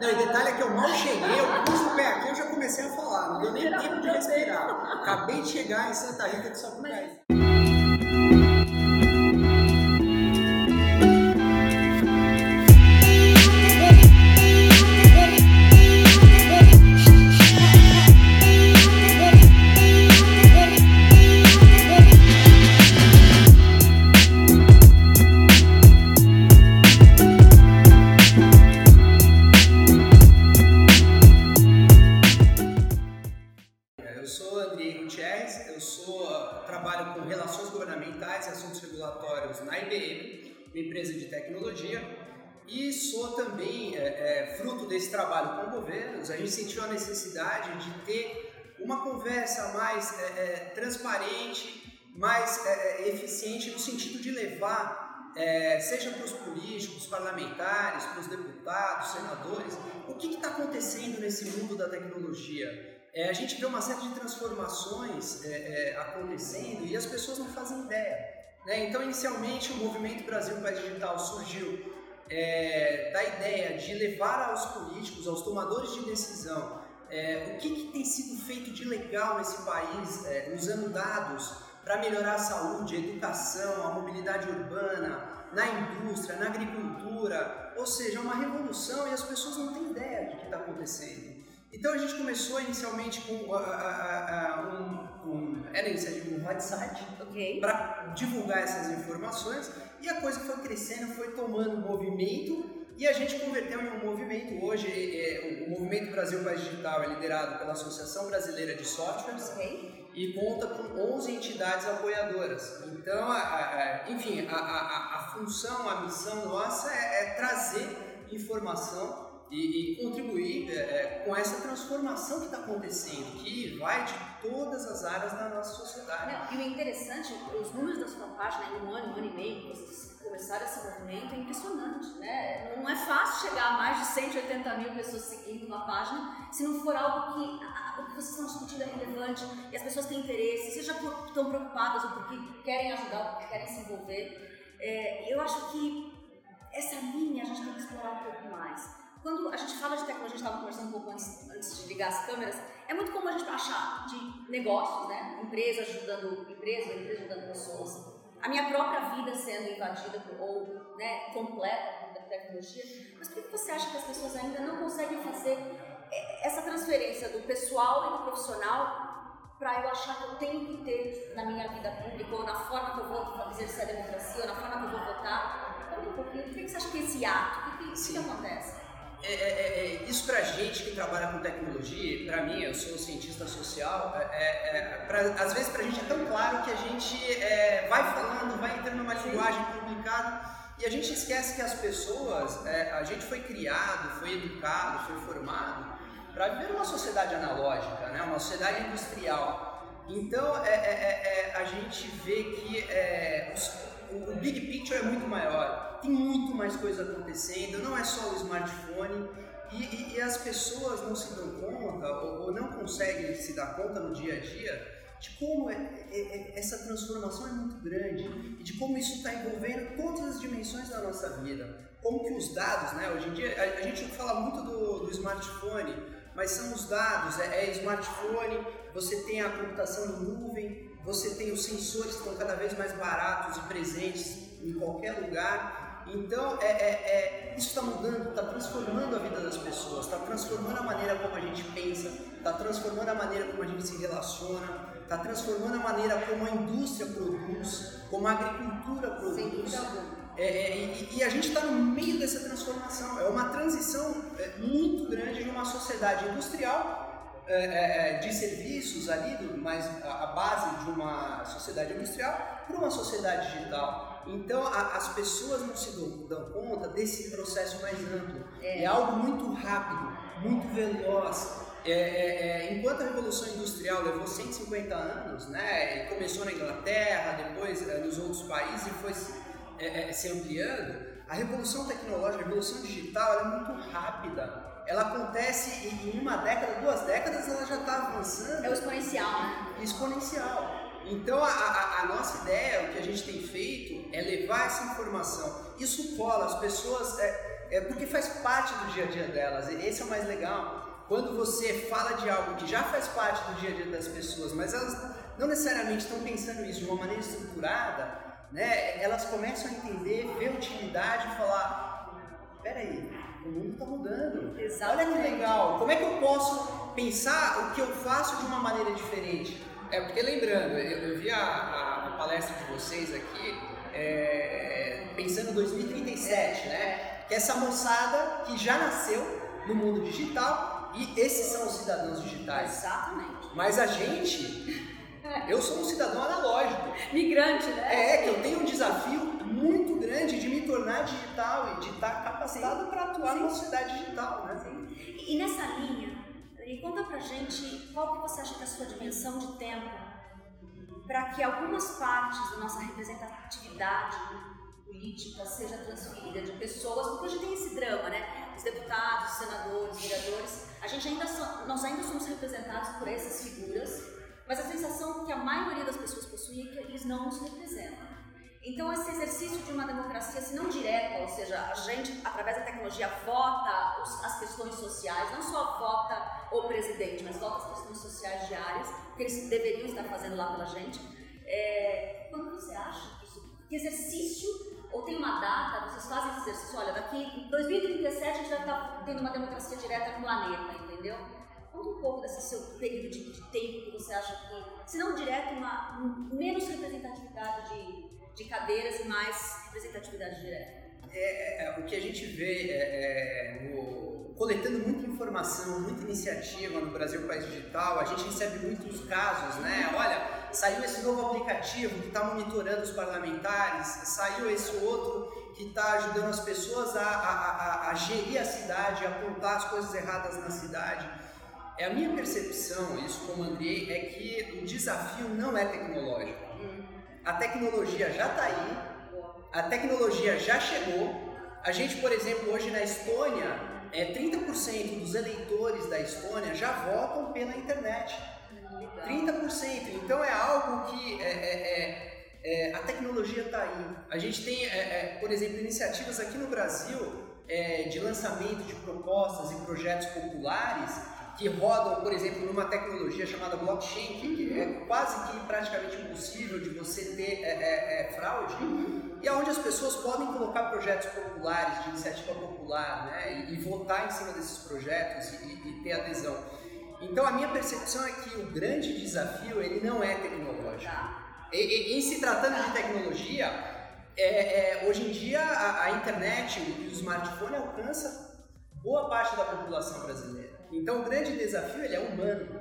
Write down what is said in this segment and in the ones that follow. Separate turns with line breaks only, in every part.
Não, e detalhe é que eu mal cheguei, eu pus o pé aqui, eu já comecei a falar, não deu nem tempo de respirar. Acabei de chegar em Santa Rita de Sapucaí. Regulatórios na IBM, uma empresa de tecnologia, e sou também é, é, fruto desse trabalho com governos. A gente sentiu a necessidade de ter uma conversa mais é, é, transparente, mais é, é, eficiente no sentido de levar, é, seja para os políticos, parlamentares, para os deputados, senadores, o que está acontecendo nesse mundo da tecnologia. É, a gente vê uma série de transformações é, acontecendo e as pessoas não fazem ideia. Né? Então, inicialmente, o Movimento Brasil País Digital surgiu é, da ideia de levar aos políticos, aos tomadores de decisão, é, o que, que, tem sido feito de legal nesse país, é, usando dados para melhorar a saúde, a educação, a mobilidade urbana, na indústria, na agricultura, ou seja, uma revolução e as pessoas não têm ideia do que está acontecendo. Então a gente começou inicialmente com uh, uh, uh, um, um, era iniciativa um website
Ok.
para divulgar essas informações e a coisa foi crescendo, foi tomando movimento e a gente converteu em um movimento. Hoje é, o Movimento Brasil País Digital é liderado pela Associação Brasileira de Softwares
Ok.
e conta com 11 entidades apoiadoras. Então, a, a, enfim, a, a, função, a missão nossa é, é trazer informação e, e contribuir é, com essa transformação que está acontecendo, que vai de todas as áreas da nossa sociedade.
Não, e o interessante, os números da sua página, em um ano, um ano e meio, vocês começaram esse movimento, é impressionante, né? Não é fácil chegar a mais de 180 mil pessoas seguindo uma página se não for algo que o que vocês estão discutindo é relevante e as pessoas têm interesse, seja por, estão preocupadas ou porque querem ajudar, porque querem se envolver. É, eu acho que Quando a gente fala de tecnologia, a gente estava conversando um pouco antes, antes, de ligar as câmeras, é muito comum a gente achar de negócios, né? Empresas ajudando empresas, empresas ajudando pessoas. A minha própria vida sendo invadida por, ou né, completa da tecnologia. Mas por que você acha que as pessoas ainda não conseguem fazer é, essa transferência do pessoal e do profissional para eu achar que eu tenho que ter na minha vida pública, ou na forma que eu vou exercer a democracia, ou na forma que eu vou votar? Conta um pouquinho, por que você acha que esse ato, o que, que, que acontece?
É, é, é, isso pra gente que trabalha com tecnologia, pra mim, eu sou cientista social, é, é pra, às vezes pra gente é tão claro que a gente é, vai falando, vai entrando numa linguagem complicada e a gente esquece que as pessoas, a gente foi criado, foi educado, foi formado para viver uma sociedade analógica, né? uma sociedade industrial. Então a gente vê que os, o big picture é muito maior mais coisa acontecendo, não é só o smartphone. E, e, e as pessoas não se dão conta ou, ou, não conseguem se dar conta no dia a dia de como é, é, é, essa transformação é muito grande e de como isso está envolvendo todas as dimensões da nossa vida. Como que os dados, né? Hoje em dia a, a gente fala muito do, do, smartphone, mas são os dados, é, é smartphone, você tem a computação em nuvem, você tem os sensores que estão cada vez mais baratos e presentes em qualquer lugar. Então, é, é, é isso está mudando, está transformando a vida das pessoas, está transformando a maneira como a gente pensa, está transformando a maneira como a gente se relaciona, está transformando a maneira como a indústria produz, como a agricultura produz. É, é, e, e, a gente está no meio dessa transformação. É uma transição é, muito grande de uma sociedade industrial é, de serviços ali, mas a, base de uma sociedade industrial, para uma sociedade digital. Então a, as pessoas não se dão, dão, conta desse processo mais amplo. É, é algo muito rápido, muito veloz. É, é, é enquanto a Revolução Industrial levou 150 anos, né, começou na Inglaterra, depois é, nos outros países e foi se ampliando, a Revolução Tecnológica, a Revolução Digital é muito rápida ela acontece em uma década, duas décadas, ela já está avançando.
É o exponencial, né?
Exponencial. Então, a, a, a, nossa ideia, o que a gente tem feito, é levar essa informação. Isso cola, as pessoas. É, é porque faz parte do dia a dia delas. Esse é o mais legal. Quando você fala de algo que já faz parte do dia a dia das pessoas, mas elas não necessariamente estão pensando isso de uma maneira estruturada, né? Elas começam a entender, ver utilidade e falar: peraí, o mundo está mudando.
Exatamente.
Olha que legal. Como é que eu posso pensar o que eu faço de uma maneira diferente? É porque lembrando, eu, eu vi a, a, a, palestra de vocês aqui é, pensando em 2037, né? Que é essa moçada que já nasceu no mundo digital e esses são os cidadãos digitais.
Exatamente.
Mas a gente, eu sou um cidadão analógico.
Migrante, né?
É, que eu tenho um desafio muito grande de me tornar digital e de estar capacitado para atuar Sim. numa sociedade digital, né?
Sim. E nessa linha, e conta pra gente qual que você acha que é a sua dimensão de tempo para que algumas partes da nossa representatividade política seja transferida de pessoas, porque hoje tem esse drama, né? Os deputados, senadores, vereadores, a gente ainda so, nós ainda somos representados por essas figuras, mas a sensação que a maioria das pessoas possuem é que eles não nos representam. Então, esse exercício de uma democracia, se não direta, ou seja, a gente, através da tecnologia, vota os, as questões sociais, não só vota o presidente, mas vota as questões sociais diárias, que eles deveriam estar fazendo lá pela gente. É, quando você acha que isso, que exercício, ou tem uma data, vocês fazem esse exercício, olha, daqui em 2037 a gente vai estar tendo uma democracia direta no planeta, entendeu? Conta um pouco desse seu período de, de tempo que você acha que, se não direto, uma, menos representatividade de de cadeiras e mais representatividade direta.
É, é, é, o que a gente vê é, é, no, coletando muita informação, muita iniciativa no Brasil País Digital, a gente recebe muitos casos, né? Olha, saiu esse novo aplicativo que está monitorando os parlamentares, saiu esse outro que está ajudando as pessoas a, a, a, a gerir a cidade, a apontar as coisas erradas na cidade. É a minha percepção, isso como Andrei, é que o desafio não é tecnológico a tecnologia já está aí, a tecnologia já chegou. A gente, por exemplo, hoje na Estônia, é 30% dos eleitores da Estônia já votam pela internet. 30%. Então é algo que é, é, é, é a tecnologia está aí. A gente tem, é, por exemplo, iniciativas aqui no Brasil de lançamento de propostas e projetos populares que rodam, por exemplo, numa tecnologia chamada blockchain, que é quase que praticamente impossível de você ter é, é, é, fraude, e aonde as pessoas podem colocar projetos populares, de iniciativa popular, né, e, e votar em cima desses projetos e, e, ter adesão. Então, a minha percepção é que o grande desafio ele não é tecnológico. E, em se tratando de tecnologia, é, é, hoje em dia a, a internet e o smartphone alcança boa parte da população brasileira. Então o grande desafio ele é humano.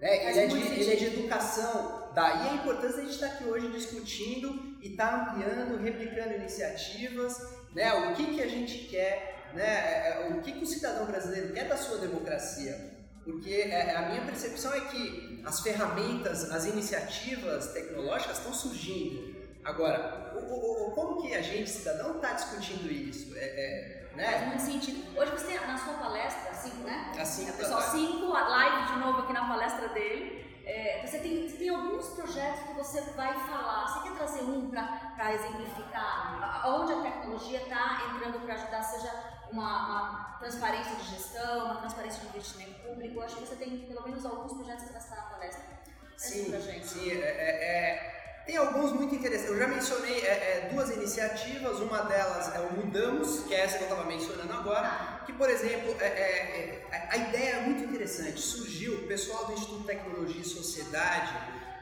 Né? Ele, é de, ele é de educação. Daí a importância de a gente estar aqui hoje discutindo e estar tá ampliando, replicando iniciativas, né? o que, que a gente quer, né? É, é, o que, que o cidadão brasileiro quer da sua democracia. Porque é, a minha percepção é que as ferramentas, as iniciativas tecnológicas estão surgindo. Agora, o, o, como que a gente, cidadão, está discutindo isso? É, é, né?
Faz muito sentido. Hoje você tem na sua palestra, 5, né?
A 5.
Pessoal, 5, a live de novo aqui na palestra dele. É, você, tem, tem alguns projetos que você vai falar. Você quer trazer um para exemplificar onde a tecnologia está entrando para ajudar, seja uma, uma, transparência de gestão, uma transparência de investimento público? Eu acho que você tem pelo menos alguns projetos vai estar na palestra.
Sim, sim. É, é, é tem alguns muito interessantes. Eu já mencionei é, é, duas iniciativas, uma delas é o Mudamos, que é essa que eu estava mencionando agora, que, por exemplo, é, é, é, a ideia é muito interessante. Surgiu o pessoal do Instituto Tecnologia e Sociedade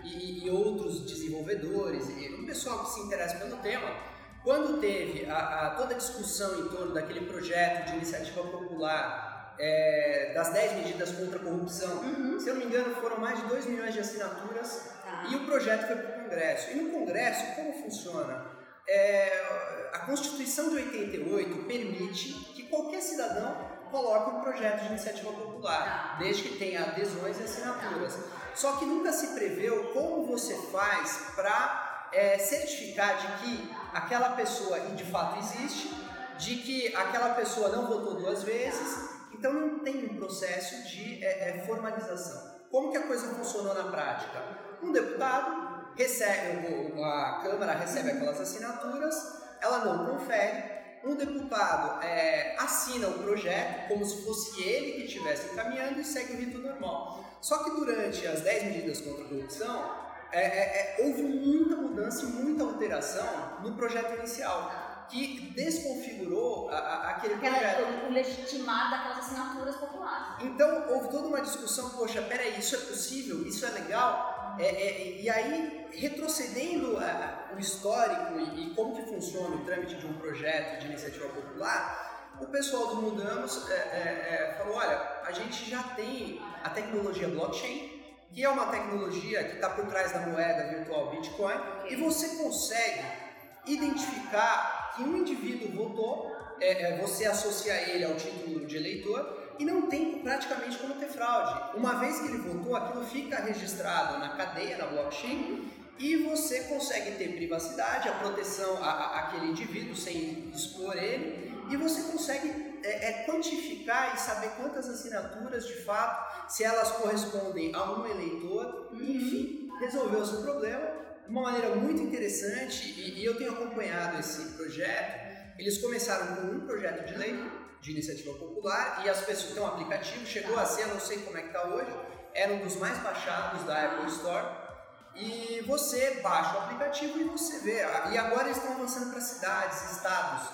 e, e outros desenvolvedores, e o pessoal que se interessa pelo tema, quando teve a, a, toda a discussão em torno daquele projeto de iniciativa popular é, das 10 medidas contra a corrupção, uhum. se eu não me engano, foram mais de 2 milhões de assinaturas e o projeto foi para o Congresso. E no Congresso, como funciona? É, a Constituição de 88 permite que qualquer cidadão coloque um projeto de iniciativa popular, tá. desde que tenha adesões e assinaturas. Só que nunca se preveu como você faz para é, certificar de que aquela pessoa de fato existe, de que aquela pessoa não votou duas vezes, então não tem um processo de é, é, formalização. Como que a coisa funcionou na prática? um deputado recebe, a Câmara recebe aquelas assinaturas, ela não confere, um deputado é, assina o projeto como se fosse ele que estivesse encaminhando e segue o rito normal. Só que durante as 10 medidas contra a corrupção, é, é, é, houve muita mudança e muita alteração no projeto inicial que desconfigurou a, a, aquele
Aquela,
projeto.
O legitimar daquelas assinaturas populares.
Então houve toda uma discussão, poxa, peraí, isso é possível, isso é legal, é, é, e aí retrocedendo a, o histórico e, e, como que funciona o trâmite de um projeto de iniciativa popular, o pessoal do Mudamos é, é, é, falou, olha, a gente já tem a tecnologia blockchain, que é uma tecnologia que está por trás da moeda virtual Bitcoin, e você consegue identificar que um indivíduo votou, é, é, você associa ele ao título de eleitor e não tem praticamente como ter fraude. Uma vez que ele votou, aquilo fica registrado na cadeia, na blockchain, e você consegue ter privacidade, a proteção a, a, aquele indivíduo sem expor ele, e você consegue é, é, quantificar e saber quantas assinaturas de fato, se elas correspondem a um eleitor, enfim, resolveu o seu problema uma maneira muito interessante, e, e, eu tenho acompanhado esse projeto, eles começaram com um projeto de lei, de iniciativa popular, e as pessoas têm um aplicativo, chegou a ser, não sei como é que está hoje, era um dos mais baixados da Apple Store, e você baixa o aplicativo e você vê. E agora eles estão avançando para cidades, estados.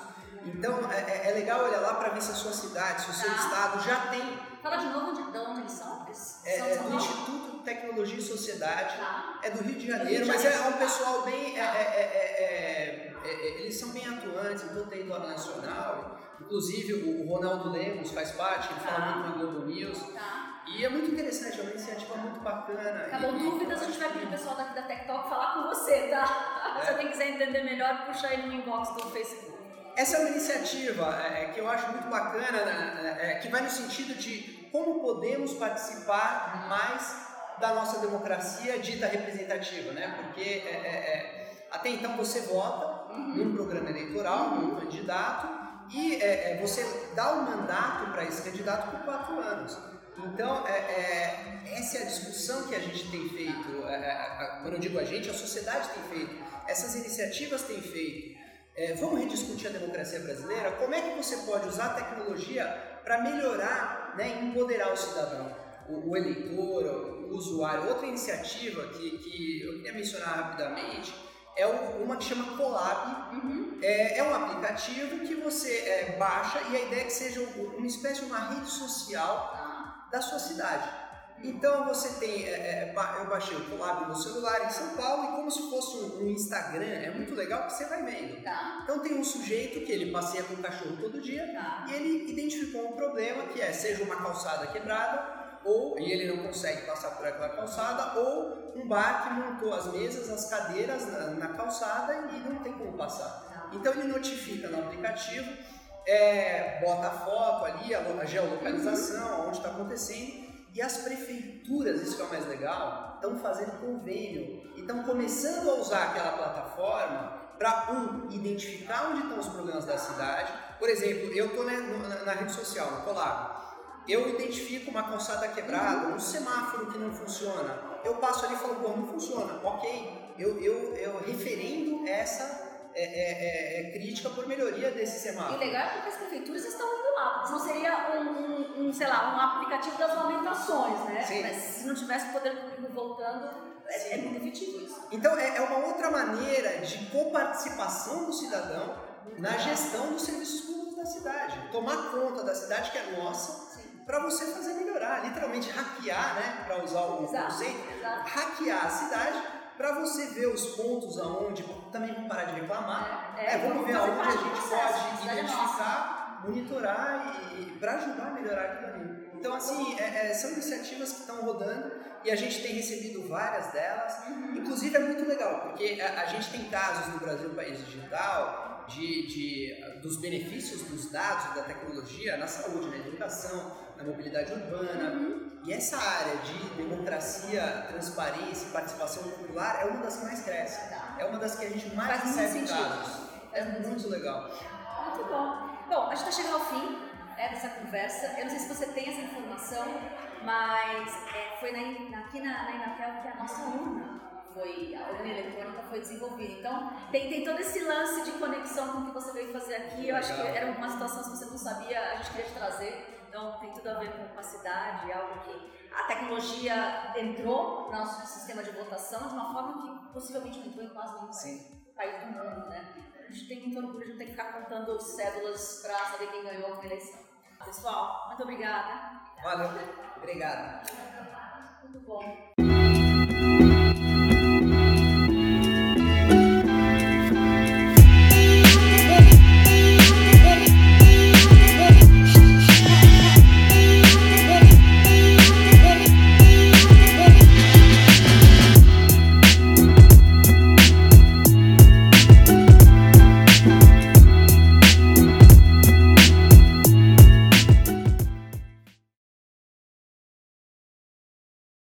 Então é, é, é legal olhar lá para ver se a sua cidade, se o seu tá. estado já tem.
Fala de novo de onde eles são? Eles
é,
são
é do Instituto Tecnologia e Sociedade, tá. é do Rio de Janeiro, mas é um pessoal bem. É, é, é, eles são bem atuantes em todo o território nacional. Inclusive o, Ronaldo Lemos faz parte, ele tá. fala muito no Globo News. Tá. E é muito interessante, é uma iniciativa muito bacana.
Tá bom, dúvidas a gente vai pedir o pessoal daqui da Tech Talk falar com você, tá? Se alguém quiser entender melhor, puxa ele no inbox do Facebook.
Essa é uma iniciativa é, que eu acho muito bacana, né, é, que vai no sentido de como podemos participar mais da nossa democracia dita representativa, né? Porque é, é, é, até então você vota uhum. num programa eleitoral, num candidato, e é, é, você dá o um mandato para esse candidato por quatro anos. Então, é, essa é a discussão que a gente tem feito, quando eu digo a gente, a sociedade tem feito, essas iniciativas têm feito. vamos rediscutir a democracia brasileira? Como é que você pode usar a tecnologia para melhorar né, e empoderar o cidadão? O, o eleitor, o usuário. Outra iniciativa que, que eu queria mencionar rapidamente é uma que chama Colab. Uhum. É, é, um aplicativo que você é, baixa e a ideia é que seja uma espécie de uma rede social da sua cidade. Então você tem, é, é, eu baixei o Colab no celular em São Paulo e como se fosse um, um Instagram, é muito legal porque você vai vendo. Tá. Então tem um sujeito que ele passeia com o cachorro todo dia tá. e ele identificou um problema que é seja uma calçada quebrada ou e ele não consegue passar por aquela calçada, ou um bar que montou as mesas, as cadeiras na, na calçada e não tem como passar. Então ele notifica no aplicativo, é, bota a foto ali, a, geolocalização, uhum. onde está acontecendo, e as prefeituras, isso que é o mais legal, estão fazendo convênio e estão começando a usar aquela plataforma para, um, identificar onde estão os problemas da cidade. Por exemplo, eu estou na, na, rede social, no Colab eu identifico uma calçada quebrada, um semáforo que não funciona, eu passo ali e falo, pô, não funciona, ok, eu, eu, eu referendo essa é, é, é, crítica por melhoria desse semáforo.
E legal é porque as prefeituras estão indo lá, porque senão seria um, um, um, sei lá, um aplicativo das lamentações, né? Sim. Mas se não tivesse o poder público voltando, é, é muito efetivo isso.
Então é, é uma outra maneira de coparticipação do cidadão na gestão dos serviços públicos da cidade. Tomar conta da cidade que é nossa para você fazer melhorar, literalmente hackear, né, para usar o conceito, hackear a cidade para você ver os pontos aonde também vamos parar de reclamar, é, é, é vamos ver aonde a gente pode identificar, monitorar e, e para ajudar a melhorar aquilo ali. Então assim é, é, são iniciativas que estão rodando e a gente tem recebido várias delas. Uhum. Inclusive é muito legal porque a, a gente tem casos no Brasil país digital de, de, dos benefícios dos dados da tecnologia na saúde, na educação, na mobilidade urbana. Uhum. E essa área de democracia, transparência e participação popular é uma das que mais cresce. Tá. É uma das que a gente mais Faz recebe casos. É muito legal.
Muito bom. Bom, a gente está chegando ao fim né, dessa conversa. Eu não sei se você tem essa informação, mas é, foi na, aqui na, na Inatel que a nossa urna foi a urna eletrônica foi desenvolvida. Então, tem, tem todo esse lance de conexão com o que você veio fazer aqui. Eu acho que era uma situação que você não sabia, a gente queria te trazer. Então, tem tudo a ver com capacidade, algo que a tecnologia entrou no nosso sistema de votação de uma forma que possivelmente não entrou em quase nenhum Sim. país do mundo, né? A gente tem muito orgulho de não ter que ficar contando cédulas para saber quem ganhou a eleição. Pessoal, muito obrigada.
Valeu, obrigado.
Muito bom.